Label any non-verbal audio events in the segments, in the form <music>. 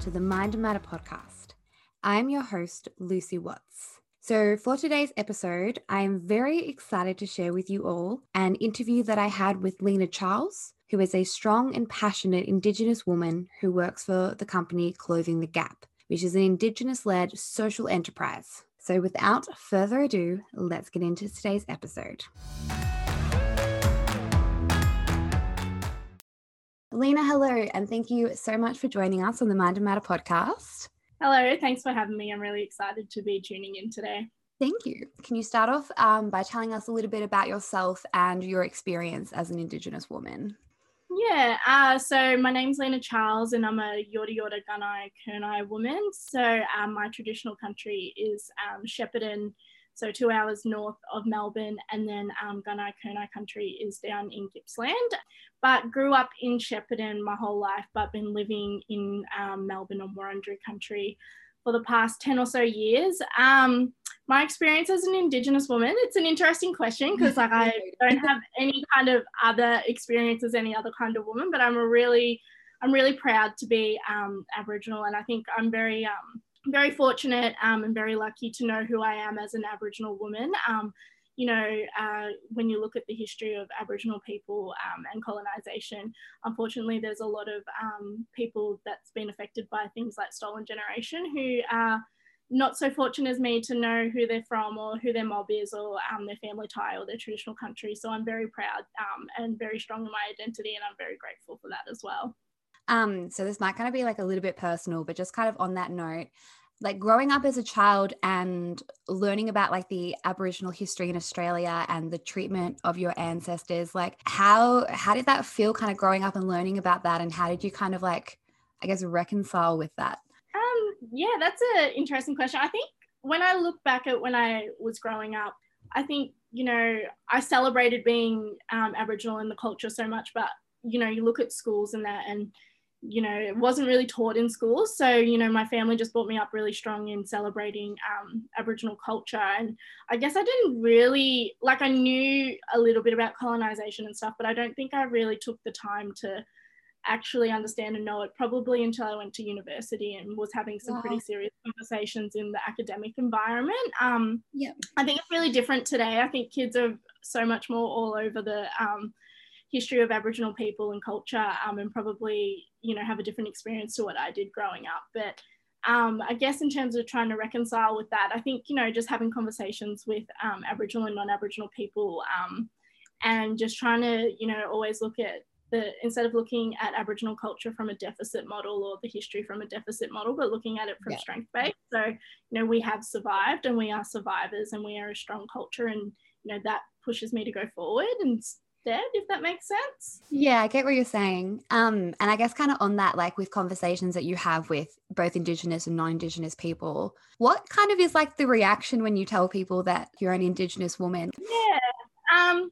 to the Mind and Matter podcast. I'm your host, Lucy Watts. So, for today's episode, I am very excited to share with you all an interview that I had with Lena Charles, who is a strong and passionate Indigenous woman who works for the company Clothing the Gap, which is an Indigenous led social enterprise. So, without further ado, let's get into today's episode. Lena, hello, and thank you so much for joining us on the Mind and Matter podcast. Hello, thanks for having me. I'm really excited to be tuning in today. Thank you. Can you start off um, by telling us a little bit about yourself and your experience as an Indigenous woman? Yeah, uh, so my name's Lena Charles and I'm a Yorta Yorta Gunai Kurnai woman. So um, my traditional country is um, Shepparton so two hours north of Melbourne, and then um, Gunai Kurnai country is down in Gippsland. But grew up in Shepparton my whole life, but been living in um, Melbourne and Wurundjeri country for the past 10 or so years. Um, my experience as an Indigenous woman, it's an interesting question because like I <laughs> don't have any kind of other experience as any other kind of woman, but I'm a really, I'm really proud to be um, Aboriginal and I think I'm very, um, very fortunate um, and very lucky to know who I am as an Aboriginal woman. Um, you know, uh, when you look at the history of Aboriginal people um, and colonisation, unfortunately, there's a lot of um, people that's been affected by things like stolen generation who are not so fortunate as me to know who they're from or who their mob is or um, their family tie or their traditional country. So I'm very proud um, and very strong in my identity, and I'm very grateful for that as well. Um, so this might kind of be like a little bit personal, but just kind of on that note, like growing up as a child and learning about like the aboriginal history in australia and the treatment of your ancestors like how how did that feel kind of growing up and learning about that? And how did you kind of like i guess reconcile with that? Um yeah that's an interesting question. I think when i look back at when i was growing up i think you know i celebrated being um, aboriginal in the culture so much but you know you look at schools and that and you know, it wasn't really taught in school. So, you know, my family just brought me up really strong in celebrating um, Aboriginal culture. And I guess I didn't really, like, I knew a little bit about colonization and stuff, but I don't think I really took the time to actually understand and know it probably until I went to university and was having some wow. pretty serious conversations in the academic environment. Um, yeah. I think it's really different today. I think kids are so much more all over the, um, history of Aboriginal people and culture um, and probably, you know, have a different experience to what I did growing up. But um, I guess in terms of trying to reconcile with that, I think, you know, just having conversations with um, Aboriginal and non-Aboriginal people um, and just trying to, you know, always look at the, instead of looking at Aboriginal culture from a deficit model or the history from a deficit model, but looking at it from yeah. strength based. So, you know, we have survived and we are survivors and we are a strong culture and, you know, that pushes me to go forward and dead if that makes sense? Yeah i get what you're saying. Um and i guess kind of on that like with conversations that you have with both indigenous and non-indigenous people what kind of is like the reaction when you tell people that you're an indigenous woman? Yeah um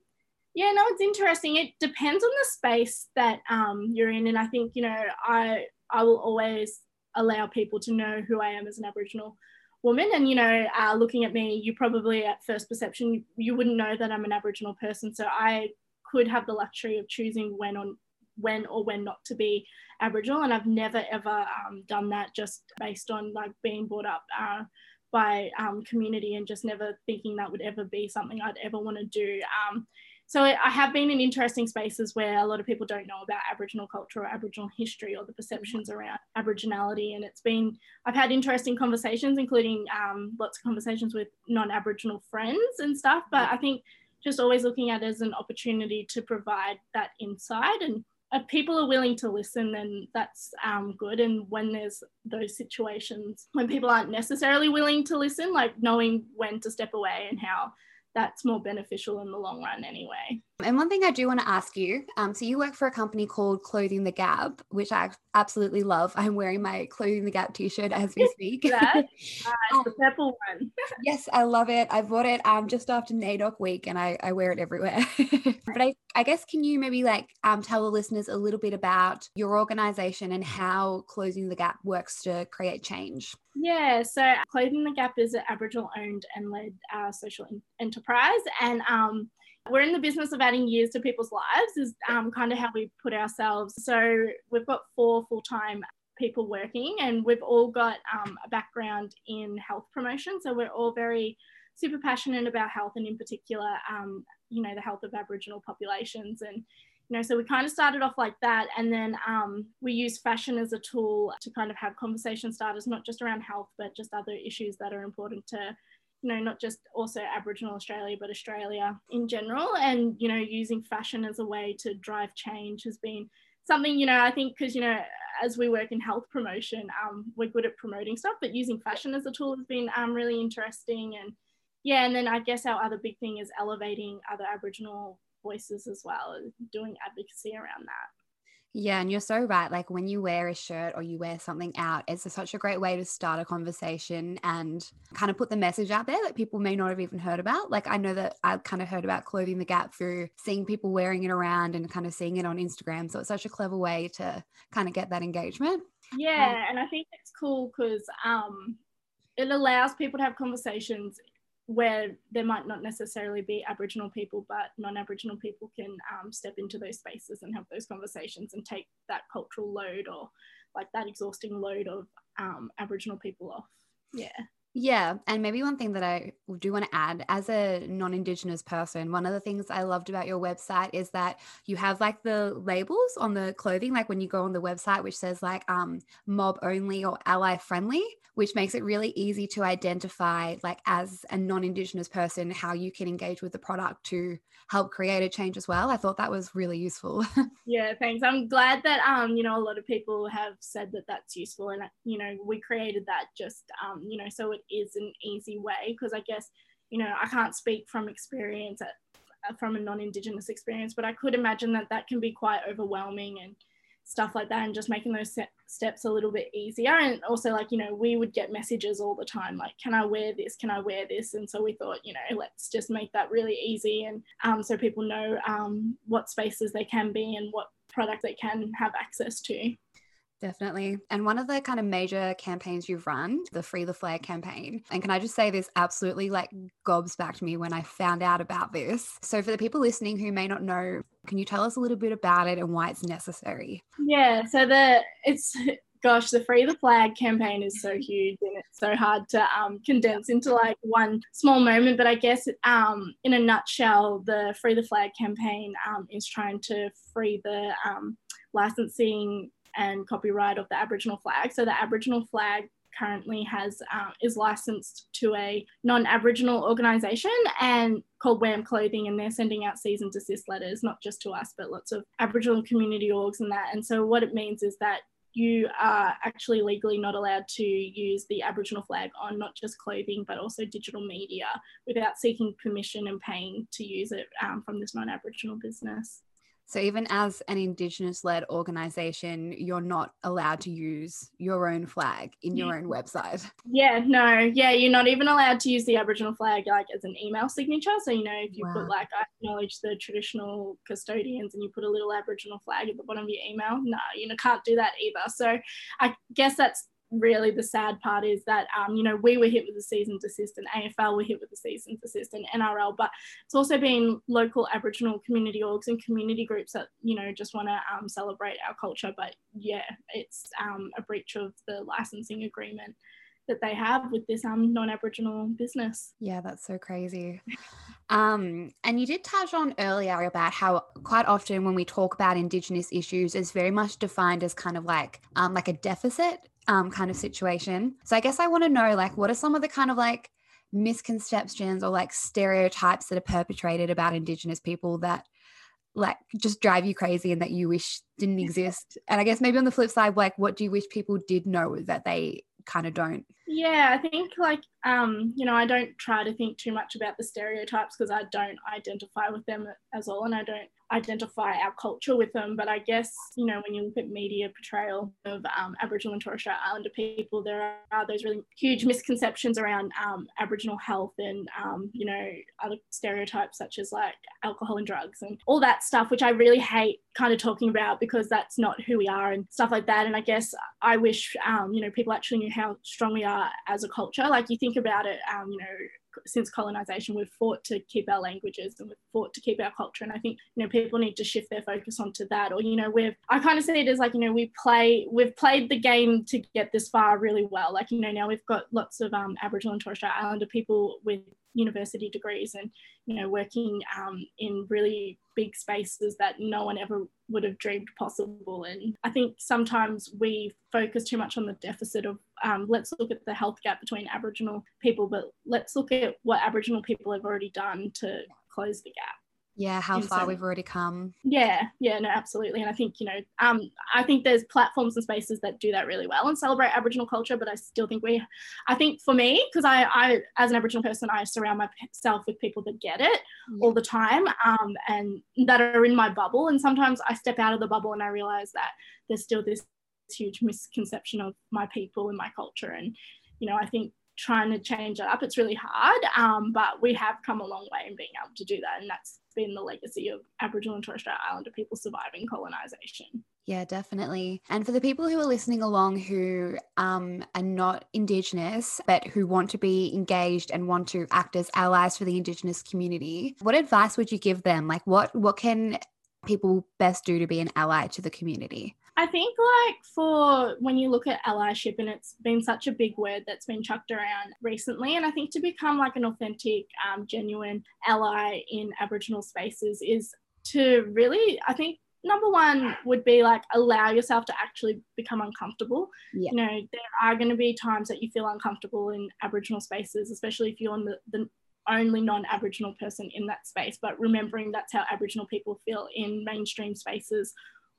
yeah no it's interesting. It depends on the space that um you're in and i think you know i i will always allow people to know who i am as an aboriginal woman. And you know uh, looking at me you probably at first perception you, you wouldn't know that i'm an aboriginal person. So i could have the luxury of choosing when on when or when not to be Aboriginal, and I've never ever um, done that just based on like being brought up uh, by um, community and just never thinking that would ever be something I'd ever want to do. Um, so I have been in interesting spaces where a lot of people don't know about Aboriginal culture or Aboriginal history or the perceptions around Aboriginality, and it's been I've had interesting conversations, including um, lots of conversations with non-Aboriginal friends and stuff. But I think just always looking at it as an opportunity to provide that insight and if people are willing to listen then that's um, good and when there's those situations when people aren't necessarily willing to listen like knowing when to step away and how that's more beneficial in the long run anyway. And one thing I do want to ask you um, so you work for a company called Clothing the Gap, which I absolutely love. I'm wearing my Clothing the Gap t shirt as we speak. that, <laughs> uh, um, the purple one. yes, I love it. I bought it um, just after NAIDOC week and I, I wear it everywhere. <laughs> but I, I guess, can you maybe like um, tell the listeners a little bit about your organization and how Clothing the Gap works to create change? Yeah, so Clothing the Gap is an Aboriginal owned and led uh, social enterprise. And um, we're in the business of adding years to people's lives, is um, kind of how we put ourselves. So we've got four full time people working, and we've all got um, a background in health promotion. So we're all very super passionate about health, and in particular, um, you know, the health of Aboriginal populations. And you know, so we kind of started off like that, and then um, we use fashion as a tool to kind of have conversation starters, not just around health, but just other issues that are important to you know, not just also Aboriginal Australia, but Australia in general. And, you know, using fashion as a way to drive change has been something, you know, I think because, you know, as we work in health promotion, um, we're good at promoting stuff, but using fashion as a tool has been um, really interesting. And yeah, and then I guess our other big thing is elevating other Aboriginal voices as well, doing advocacy around that. Yeah, and you're so right. Like when you wear a shirt or you wear something out, it's a, such a great way to start a conversation and kind of put the message out there that people may not have even heard about. Like I know that I've kind of heard about clothing the gap through seeing people wearing it around and kind of seeing it on Instagram. So it's such a clever way to kind of get that engagement. Yeah, um, and I think it's cool because um, it allows people to have conversations where there might not necessarily be Aboriginal people, but non Aboriginal people can um, step into those spaces and have those conversations and take that cultural load or like that exhausting load of um, Aboriginal people off. Yeah. Yeah. And maybe one thing that I do want to add as a non Indigenous person, one of the things I loved about your website is that you have like the labels on the clothing, like when you go on the website, which says like um, mob only or ally friendly, which makes it really easy to identify, like as a non Indigenous person, how you can engage with the product to help create a change as well. I thought that was really useful. <laughs> yeah, thanks. I'm glad that, um, you know, a lot of people have said that that's useful. And, you know, we created that just, um, you know, so it is an easy way because I guess, you know, I can't speak from experience at, uh, from a non-indigenous experience but i could imagine that that can be quite overwhelming and stuff like that and just making those steps a little bit easier. And also like you know we would get messages all the time like can i wear this? Can i wear this? And so we thought you know let's just make that really easy and um, so people know um, what spaces they can be and what product they can have access to Definitely. And one of the kind of major campaigns you've run, the Free the Flag campaign. And can I just say this absolutely like gobs back to me when I found out about this. So for the people listening who may not know, can you tell us a little bit about it and why it's necessary? Yeah. So the it's <laughs> gosh, the Free the Flag campaign is so huge and it's so hard to um, condense into like one small moment. But I guess um, in a nutshell, the Free the Flag campaign um, is trying to free the um, licensing and copyright of the Aboriginal flag. So the Aboriginal flag currently has um, is licensed to a non-Aboriginal organisation and called WAM Clothing, and they're sending out cease and desist letters, not just to us, but lots of Aboriginal community orgs and that. And so what it means is that you are actually legally not allowed to use the Aboriginal flag on not just clothing but also digital media without seeking permission and paying to use it um, from this non-Aboriginal business. So even as an Indigenous led organization, you're not allowed to use your own flag in your own website. <laughs> Yeah, no, yeah, you're not even allowed to use the Aboriginal flag like as an email signature. So you know, if you wow. put like I acknowledge the traditional custodians and you put a little Aboriginal flag at the bottom of your email, no, you know, can't do that either. So I guess that's really the sad part is that um, you know we were hit with cease and desist and AFL were hit with cease and desist and NRL, but it's also been local Aboriginal community orgs and community groups that you know just want to um, celebrate our culture. But yeah, it's um, a breach of the licensing agreement that they have with this um, non-Aboriginal business. Yeah, that's so crazy. <laughs> Um, and you did touch on earlier about how quite often when we talk about Indigenous issues, it's very much defined as kind of like um, like a deficit um, kind of situation. So I guess I want to know like what are some of the kind of like misconceptions or like stereotypes that are perpetrated about Indigenous people that like just drive you crazy and that you wish didn't exist? And I guess maybe on the flip side, like what do you wish people did know that they kind of don't? Yeah, I think like um, you know, I don't try to think too much about the stereotypes because I don't identify with them as all and I don't identify our culture with them. But I guess, you know, when you look at media portrayal of um, Aboriginal and Torres Strait Islander people, there are those really huge misconceptions around um, Aboriginal health and, um, you know, other stereotypes such as like alcohol and drugs and all that stuff, which I really hate kind of talking about because that's not who we are and stuff like that. And I guess I wish, um, you know, people actually knew how strong we are as a culture. Like you think about it, um, you know, since colonization, we've fought to keep our languages and we've fought to keep our culture. And I think, you know, people need to shift their focus onto that. Or, you know, we've, I kind of see it as like, you know, we play, we've played the game to get this far really well. Like, you know, now we've got lots of um, Aboriginal and Torres Strait Islander people with university degrees and you know working um, in really big spaces that no one ever would have dreamed possible and i think sometimes we focus too much on the deficit of um, let's look at the health gap between aboriginal people but let's look at what aboriginal people have already done to close the gap. Yeah how far we've already come. Yeah yeah no absolutely. And i think you know um i think there's platforms and spaces that do that really well and celebrate aboriginal culture but i still think we i think for me because i i as an aboriginal person i surround myself with people that get it all the time um and that are in my bubble. And sometimes i step out of the bubble and i realize that there's still this huge misconception of my people and my culture and you know i think trying to change it up. It's really hard, um, but we have come a long way in being able to do that. And that's been the legacy of Aboriginal and Torres Strait Islander people surviving colonisation. Yeah, definitely. And for the people who are listening along who um, are not Indigenous, but who want to be engaged and want to act as allies for the Indigenous community, what advice would you give them? Like, what what can people best do to be an ally to the community? I think like for when you look at allyship and it's been such a big word that's been chucked around recently and I think to become like an authentic um, genuine ally in Aboriginal spaces is to really I think number one would be like allow yourself to actually become uncomfortable. Yeah. You know, there are going to be times that you feel uncomfortable in Aboriginal spaces, especially if you're on the, the only non-Aboriginal person in that space. But remembering that's how Aboriginal people feel in mainstream spaces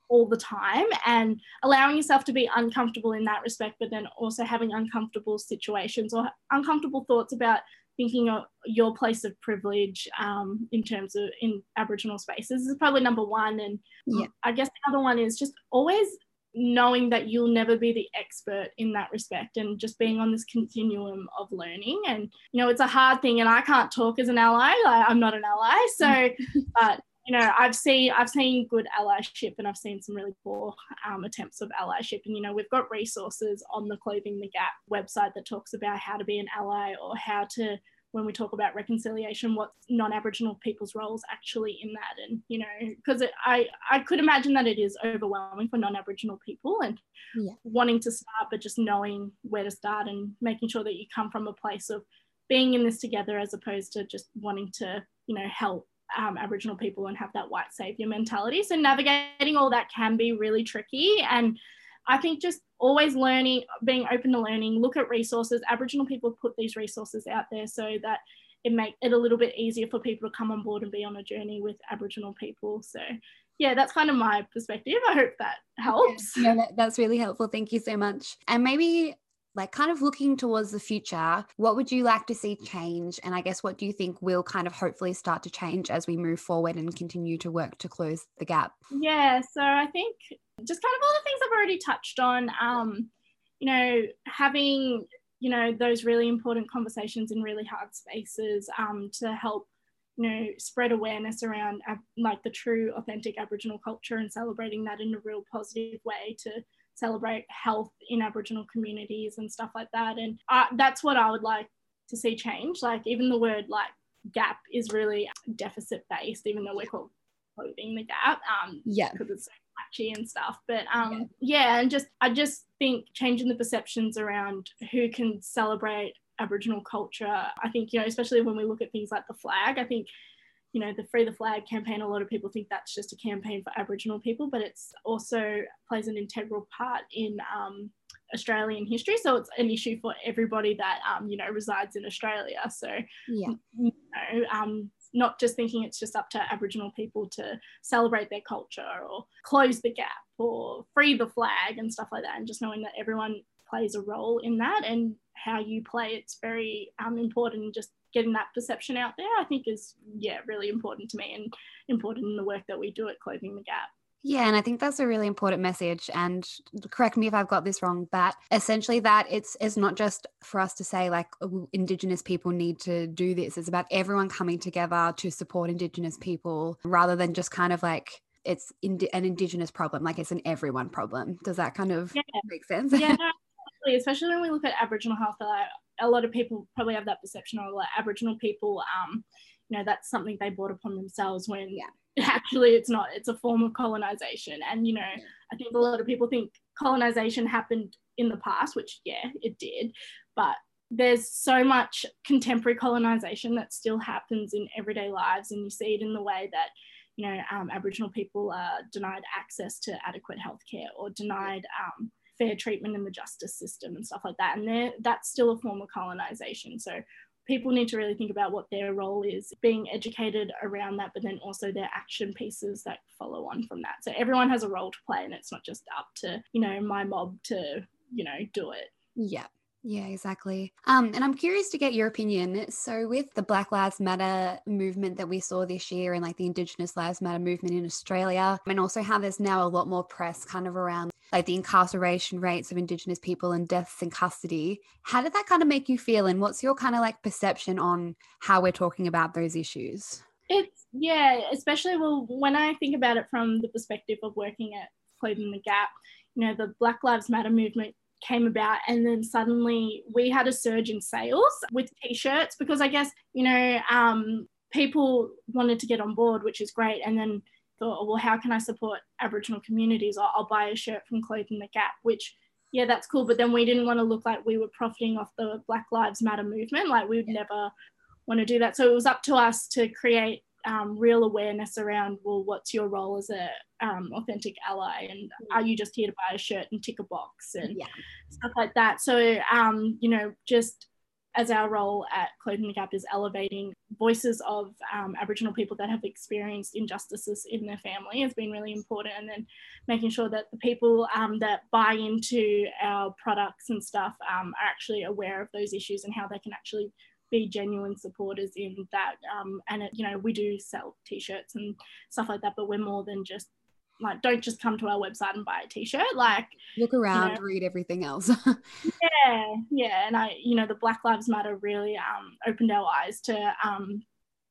all the time and allowing yourself to be uncomfortable in that respect, but then also having uncomfortable situations or uncomfortable thoughts about thinking of your place of privilege um, in terms of in Aboriginal spaces is probably number one. And yeah. I guess the other one is just always knowing that you'll never be the expert in that respect and just being on this continuum of learning and you know it's a hard thing and i can't talk as an ally like, i'm not an ally so <laughs> but you know, I've seen I've seen good allyship and I've seen some really poor um, attempts of allyship. And you know, we've got resources on the Clothing the Gap website that talks about how to be an ally or how to when we talk about reconciliation, what non-Aboriginal people's roles actually in that, and you know, because I I could imagine that it is overwhelming for non-Aboriginal people and yeah. wanting to start, but just knowing where to start and making sure that you come from a place of being in this together as opposed to just wanting to you know help um, Aboriginal people and have that white savior mentality. So navigating all that can be really tricky. And I think just always learning, being open to learning, look at resources. Aboriginal people put these resources out there so that it make it a little bit easier for people to come on board and be on a journey with Aboriginal people. So yeah, that's kind of my perspective. I hope that helps. Yeah, no, that's really helpful. Thank you so much. And maybe like kind of looking towards the future, what would you like to see change? And I guess what do you think will kind of hopefully start to change as we move forward and continue to work to close the gap? Yeah, so I think just kind of all the things I've already touched on. Um, you know, having you know those really important conversations in really hard spaces um, to help you know spread awareness around like the true authentic aboriginal culture and celebrating that in a real positive way to celebrate health in Aboriginal communities and stuff like that. And I, that's what I would like to see change. Like even the word like gap is really deficit based, even though we're called closing the gap. Um, yeah, because it's so patchy and stuff. But um, yeah. yeah, and just I just think changing the perceptions around who can celebrate Aboriginal culture. I think you know, especially when we look at things like the flag. I think you know, the Free the Flag campaign, a lot of people think that's just a campaign for Aboriginal people, but it's also plays an integral part in um, Australian history. So it's an issue for everybody that, um, you know, resides in Australia. So, yeah. you know, um, not just thinking it's just up to Aboriginal people to celebrate their culture or close the gap or free the flag and stuff like that, and just knowing that everyone plays a role in that and how you play it's very um, important just getting that perception out there, I think is yeah really important to me and important in the work that we do at Clothing the Gap. Yeah, and I think that's a really important message. And correct me if I've got this wrong, but essentially that it's it's not just for us to say like oh, Indigenous people need to do this. It's about everyone coming together to support Indigenous people, rather than just kind of like it's an Indigenous problem, like it's an everyone problem. Does that kind of yeah. make sense? Yeah, <laughs> absolutely. especially when we look at Aboriginal health, uh, a lot of people probably have that perception of like Aboriginal people, um, you know, that's something they brought upon themselves when Yeah. <laughs> actually it's not. It's a form of colonization. And, you know, I think a lot of people think colonization happened in the past, which, yeah, it did. But there's so much contemporary colonization that still happens in everyday lives. And you see it in the way that, you know, um, Aboriginal people are denied access to adequate healthcare or denied um, fair treatment in the justice system and stuff like that. And that's still a form of colonization. So people need to really think about what their role is, being educated around that, but then also their action pieces that follow on from that. So everyone has a role to play, and it's not just up to, you know, my mob to, you know, do it. Yeah. Yeah, exactly. Um, and I'm curious to get your opinion. So, with the Black Lives Matter movement that we saw this year and like the Indigenous Lives Matter movement in Australia, and also how there's now a lot more press kind of around like the incarceration rates of Indigenous people and deaths in custody, how did that kind of make you feel? And what's your kind of like perception on how we're talking about those issues? It's, yeah, especially well, when I think about it from the perspective of working at Clothing the Gap, you know, the Black Lives Matter movement came about and then suddenly we had a surge in sales with t-shirts because i guess you know um, people wanted to get on board which is great and then thought well how can i support aboriginal communities? I'll, I'll buy a shirt from clothing the gap which yeah that's cool but then we didn't want to look like we were profiting off the black lives matter movement like we would never want to do that. So it was up to us to create um, real awareness around well what's your role as a um, authentic ally? And are you just here to buy a shirt and tick a box and Yeah. stuff like that? So um, you know just as our role at clothing the gap is elevating voices of um, aboriginal people that have experienced injustices in their family has been really important. And then making sure that the people um, that buy into our products and stuff um, are actually aware of those issues and how they can actually be genuine supporters in that. Um, and it, you know, we do sell t-shirts and stuff like that, but we're more than just like don't just come to our website and buy a t-shirt. Like, Look around, know. read everything else. <laughs> yeah, yeah. And I, you know, the Black Lives Matter really um, opened our eyes to um,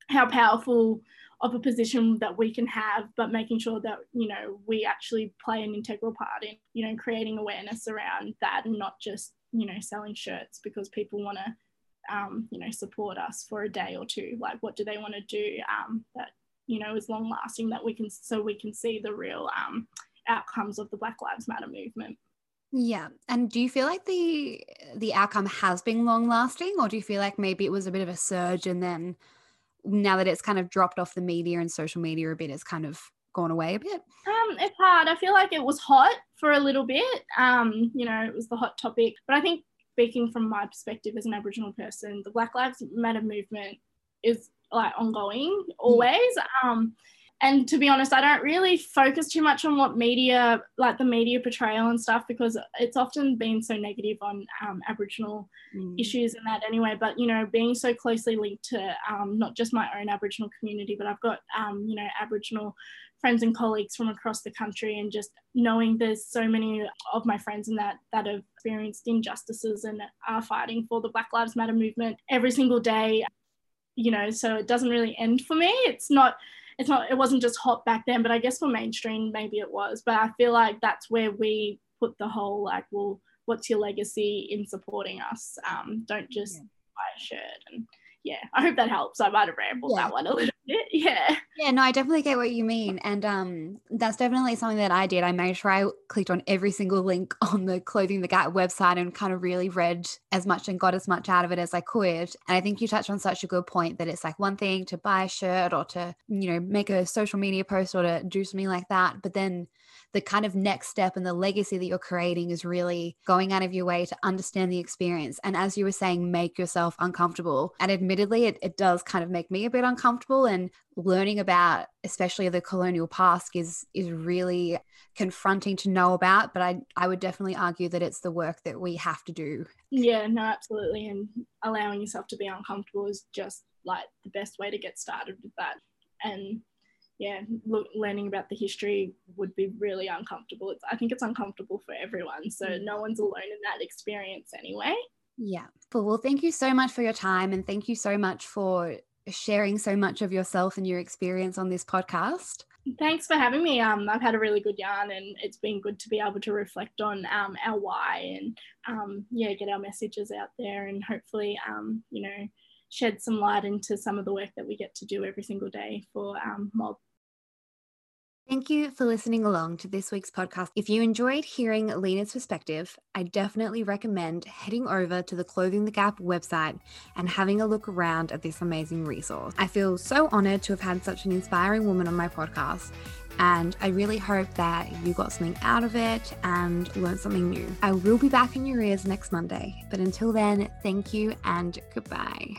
how powerful of a position that we can have, but making sure that you know we actually play an integral part in you know creating awareness around that and not just you know selling shirts because people want to um, you know support us for a day or two. Like, what do they want to do um, that you know is long lasting that we can so we can see the real um, outcomes of the Black Lives Matter movement. Yeah. And do you feel like the the outcome has been long lasting or do you feel like maybe it was a bit of a surge and then now that it's kind of dropped off the media and social media a bit it's kind of gone away a bit? Um, it's hard. I feel like it was hot for a little bit. Um, you know, it was the hot topic. But I think speaking from my perspective as an Aboriginal person, the Black Lives Matter movement is like ongoing always. Um, and to be honest, I don't really focus too much on what media, like the media portrayal and stuff, because it's often been so negative on um, Aboriginal Mm. issues and that anyway. But you know, being so closely linked to um, not just my own Aboriginal community, but I've got um, you know Aboriginal friends and colleagues from across the country, and just knowing there's so many of my friends and that that have experienced injustices and are fighting for the Black Lives Matter movement every single day. You know, so it doesn't really end for me. It's not. It's not. It wasn't just hot back then, but I guess for mainstream maybe it was. But I feel like that's where we put the whole like, well, what's your legacy in supporting us? Um, don't just Yeah. buy a shirt. And yeah, I hope that helps. I might have rambled Yeah. that one a little bit. <laughs> Yeah. Yeah, no, I definitely get what you mean. And um that's definitely something that I did. I made sure I clicked on every single link <laughs> on the Clothing the Gap website and kind of really read as much and got as much out of it as I could. And I think you touched on such a good point that it's like one thing to buy a shirt or to, you know, make a social media post or to do something like that. But then the kind of next step and the legacy that you're creating is really going out of your way to understand the experience. And as you were saying, make yourself uncomfortable. And admittedly, it, it does kind of make me a bit uncomfortable. And learning about, especially the colonial past, is is really confronting to know about. But I I would definitely argue that it's the work that we have to do. Yeah, no, absolutely. And allowing yourself to be uncomfortable is just like the best way to get started with that. And yeah, look, learning about the history would be really uncomfortable. It's, I think it's uncomfortable for everyone. So Mm. no one's alone in that experience anyway. Yeah. Cool. Well, thank you so much for your time and thank you so much for sharing so much of yourself and your experience on this podcast. Thanks for having me. Um, I've had a really good yarn, and it's been good to be able to reflect on um, our why and um, yeah, get our messages out there, and hopefully, um, you know, shed some light into some of the work that we get to do every single day for um, mob. Thank you for listening along to this week's podcast. If you enjoyed hearing Lena's perspective, I definitely recommend heading over to the Clothing the Gap website and having a look around at this amazing resource. I feel so honored to have had such an inspiring woman on my podcast. And I really hope that you got something out of it and learned something new. I will be back in your ears next Monday. But until then, thank you and goodbye.